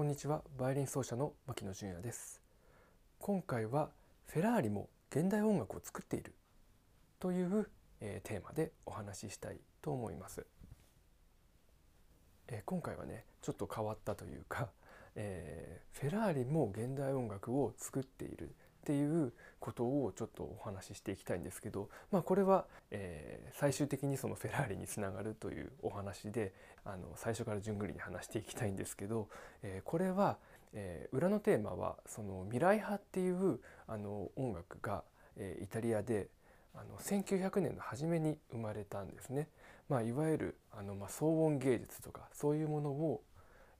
こんにちは。バイオリン奏者の牧野純也です。今回はフェラーリも現代音楽を作っている。という、えー、テーマでお話ししたいと思います、えー、今回はねちょっと変わったというか、えー、フェラーリも現代音楽を作っているっていうことをちょっとお話ししていきたいんですけど、まあ、これは、えー、最終的にそのフェラーリにつながるというお話であの最初から順繰りに話していきたいんですけど、えー、これは、えー、裏のテーマはその未来派っていうあの音楽が、えー、イタリアであの1900年の初めに生まれたんですね。まあ、いわゆるあの、まあ、騒音芸術とかそういうものを、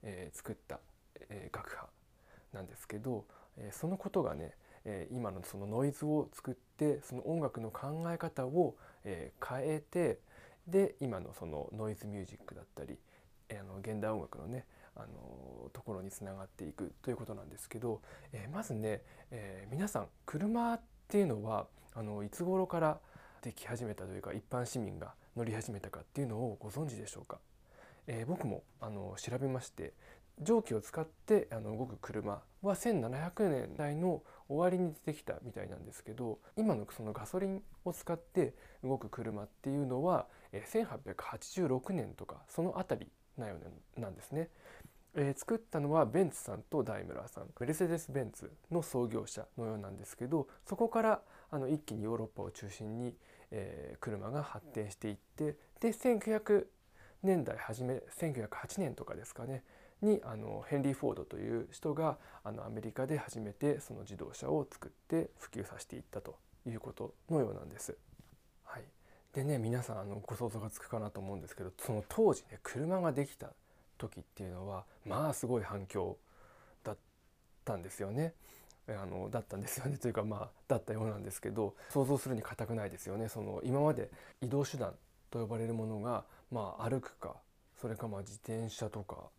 えー、作った、えー、楽派なんですけど、えー、そのことがねえー、今のそのノイズを作ってその音楽の考え方を、えー、変えてで今のそのノイズミュージックだったり、えー、あの現代音楽のねあのところにつながっていくということなんですけど、え、まずね、え、皆さん車っていうのはあのいつ頃からでき始めたというか一般市民が乗り始めたかっていうのをご存知でしょうか、え、僕もあの調べまして蒸気を使ってあの動く車は1700年代の終わりに出てきたみたいなんですけど今のそのガソリンを使って動く車っていうのは1886年とかその辺りなようなんですね。えー、作ったのはベンツさんとダイムラーさんメルセデス・ベンツの創業者のようなんですけどそこからあの一気にヨーロッパを中心に、えー、車が発展していってで1900年代初め1908年とかですかねにあのヘンリー・フォードという人があのアメリカで初めてその自動車を作って普及させていったということのようなんです。はい、でね皆さんあのご想像がつくかなと思うんですけどその当時ね車ができた時っていうのはまあすごい反響だったんですよね。あのだったんですよねというかまあだったようなんですけど想像するに難くないですよね。その今まで移動手段と呼ばれるものが、まあ、歩くかそれかまあ自転車とか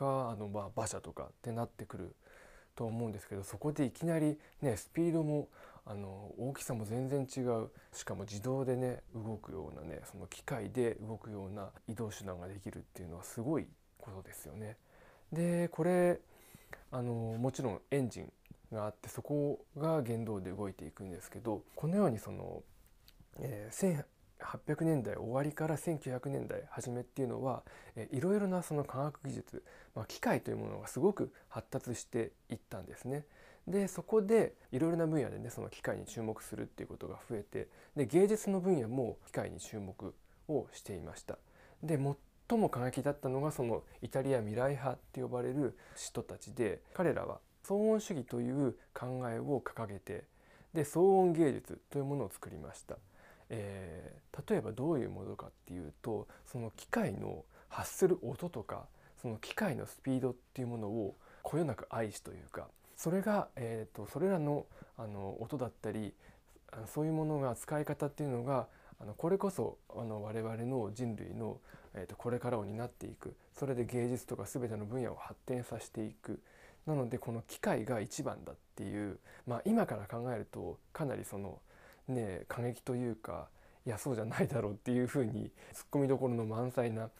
かあのまあ馬車とかってなってくると思うんですけどそこでいきなりねスピードもあの大きさも全然違うしかも自動でね動くようなねその機械で動くような移動手段ができるっていうのはすごいことですよね。でこれあのもちろんエンジンがあってそこが原動で動いていくんですけどこのようにその、えー、800年代終わりから1900年代初めっていうのは、いろいろなその科学技術、まあ、機械というものがすごく発達していったんですね。でそこでいろいろな分野でねその機械に注目するっていうことが増えてで芸術の分野も機械に注目をしていました。で最も過激だったのがそのイタリア未来派って呼ばれる人たちで彼らは騒音主義という考えを掲げてで騒音芸術というものを作りました。えー、例えばどういうものかっていうとその機械の発する音とかその機械のスピードっていうものをこよなく愛しというかそれが、えーと、それらのあの音だったりそういうものが使い方っていうのがあのこれこそあの我々の人類の、えーと、これからを担っていく。それで芸術とか全ての分野を発展させていく。なのでこの機械が一番だっていう、まあ、今から考えるとかなりそのね過激というかいやそうじゃないだろうっていうふうにツッコミどころの満載な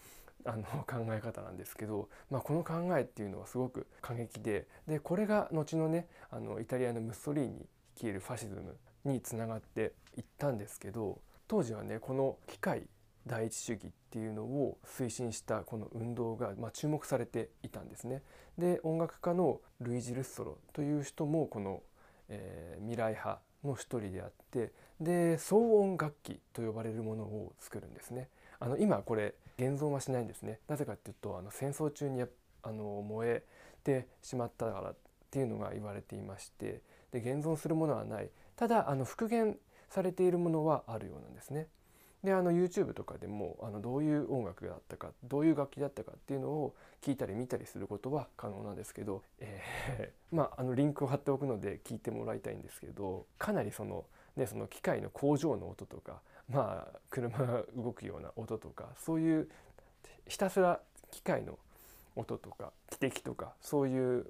あの考え方なんですけど、まあ、この考えっていうのはすごく過激ででこれが後のねあのイタリアのムッソリーニ率いるファシズムにつながっていったんですけど当時はねこの機械第一主義っていうのを推進したこの運動が、まあ、注目されていたんですね。で音楽家のルイジ・ルッソロという人もこの、えー、未来派の一人であってで騒音楽器と呼ばれるものを作るんですね。あの今これ現存はしないんですね。なぜかっていうとあの戦争中にあの燃えてしまったからっていうのが言われていましてで現存するものはないただあの復元されているものはあるようなんですね。であの YouTube とかでもあのどういう音楽だったかどういう楽器だったかっていうのを聞いたり見たりすることは可能なんですけど、えー、まああのリンクを貼っておくので聞いてもらいたいんですけどかなりその,、ね、その機械の工場の音とかまあ車が動くような音とかそういうひたすら機械の音とか汽笛とかそういう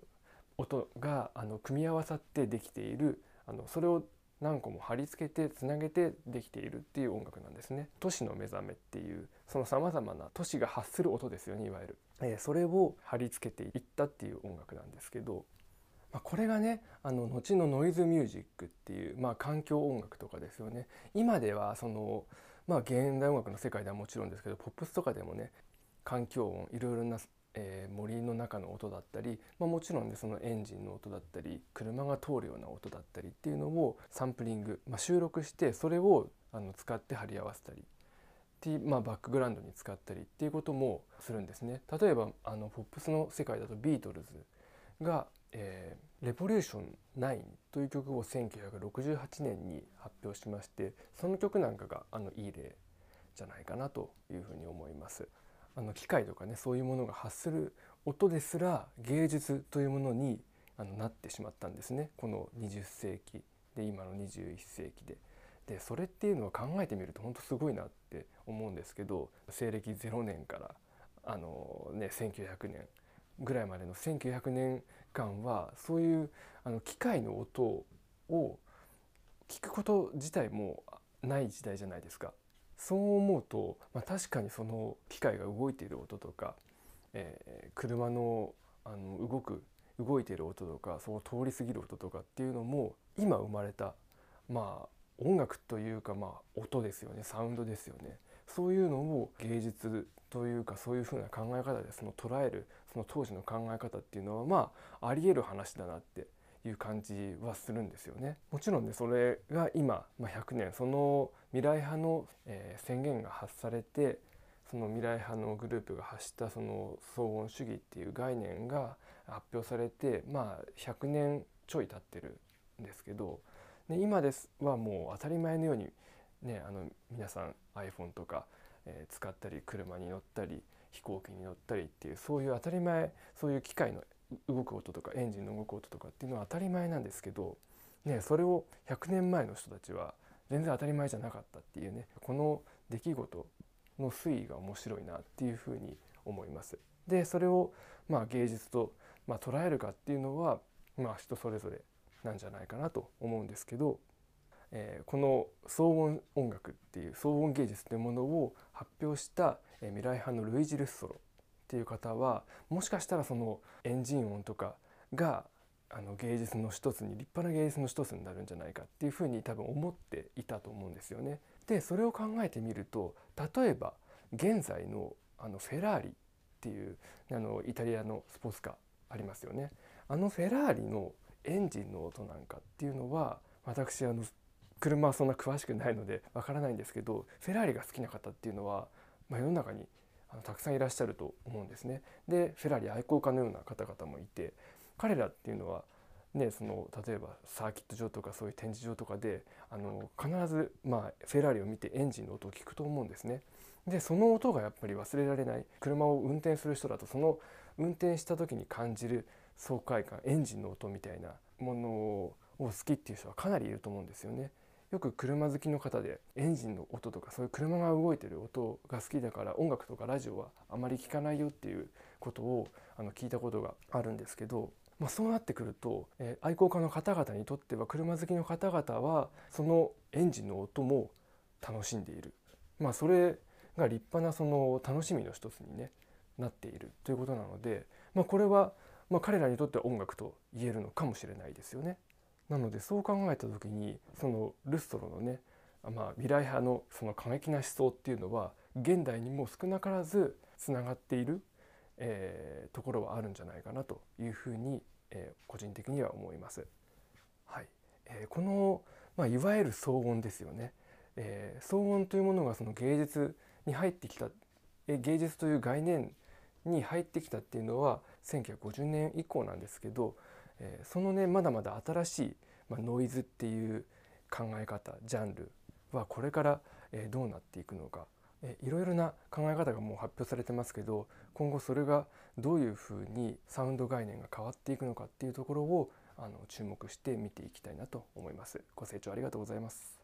音があの組み合わさってできているあのそれを何個も貼り付けてつなげてできているっていう音楽なんですね。都市の目覚めっていうそのさまざまな都市が発する音ですよねいわゆる、えー、それを貼り付けていったっていう音楽なんですけど、まあ、これがねあの後のノイズミュージックっていう、まあ、環境音楽とかですよね今ではそのまあ現代音楽の世界ではもちろんですけどポップスとかでもね環境音いろいろなえー、森の中の音だったり、まあ、もちろんねそのエンジンの音だったり車が通るような音だったりっていうのをサンプリング、まあ、収録してそれをあの使って貼り合わせたりっていう、まあ、バックグラウンドに使ったりっていうこともするんですね。例えばあのポップスの世界だとビートルズが「えー、レボリューション9」という曲を1968年に発表しましてその曲なんかがあのいい例じゃないかなというふうに思います。あの機械とかねそういうものが発する音ですら芸術というものにあのなってしまったんですねこの20世紀で今の21世紀で。でそれっていうのは考えてみると本当すごいなって思うんですけど西暦0年からあの、ね、1900年ぐらいまでの1900年間はそういうあの機械の音を聞くこと自体もない時代じゃないですか。そう思うと、まあ、確かにその機械が動いている音とか、えー、車のあの動く動いている音とかその通り過ぎる音とかっていうのも今生まれたまあ音楽というかまあ音ですよね。サウンドですよね。そういうのを芸術というかそういうふうな考え方でその捉えるその当時の考え方っていうのはまあありえる話だなっていう感じはするんですよね。もちろんねそれが今、まあ、100年その未来派の、えー、宣言が発されてその未来派のグループが発したその騒音主義っていう概念が発表されてまあ100年ちょい経ってるんですけど、ね、今ですはもう当たり前のように、ね、あの皆さん iPhone とか、えー、使ったり車に乗ったり飛行機に乗ったりっていうそういう当たり前そういう機械の動く音とかエンジンの動く音とかっていうのは当たり前なんですけど、ね、それを100年前の人たちは全然当たり前じゃなかったっていうねこの出来事の推移が面白いなっていうふうに思います。でそれをまあ芸術と、まあ、捉えるかっていうのは、まあ、人それぞれなんじゃないかなと思うんですけど、えー、この騒音音楽っていう騒音芸術というものを発表した、え、未来派のルイジ・ルッソロっていう方はもしかしたらそのエンジン音とかがあの芸術の一つに立派な芸術の一つになるんじゃないかっていうふうに多分思っていたと思うんですよね。でそれを考えてみると例えば現在のあのフェラーリっていうあのイタリアのスポーツカーありますよね。あのフェラーリのエンジンの音なんかっていうのは私あの車はそんな詳しくないのでわからないんですけどフェラーリが好きな方っていうのは、まあ、世の中にあのたくさんいらっしゃると思うんですね。でフェラーリ愛好家のような方々もいて彼らっていうのはね、その例えばサーキット場とかそういう展示場とかであの必ず、まあ、フェラーリを見てエンジンの音を聞くと思うんですね。でその音がやっぱり忘れられない車を運転する人だとその運転した時に感じる爽快感エンジンの音みたいなものを好きっていう人はかなりいると思うんですよね。よく車好きの方でエンジンの音とかそういう車が動いてる音が好きだから音楽とかラジオはあまり聞かないよっていうことをあの聞いたことがあるんですけど、まあ、そうなってくると、えー、愛好家の方々にとっては車好きの方々はそのエンジンの音も楽しんでいる、まあ、それが立派なその楽しみの一つに、ね、なっているということなので、まあ、これはま彼らにとっては音楽と言えるのかもしれないですよね。なのでそう考えた時にそのルストロのね、まあ、未来派のその過激な思想っていうのは現代にも少なからずつながっている、えー、ところはあるんじゃないかなというふうに、えー、個人的には思います。はいえー、この、まあ、いわゆる騒音ですよね、えー、騒音というものがその芸術に入ってきた、え芸術という概念に入ってきたっていうのは1950年以降なんですけどえ、そのねまだまだ新しい、ま、ノイズっていう考え方ジャンルはこれから、え、どうなっていくのか、えー、いろいろな考え方がもう発表されてますけど今後それがどういうふうにサウンド概念が変わっていくのかっていうところをあの注目して見ていきたいなと思います。ご清聴ありがとうございます。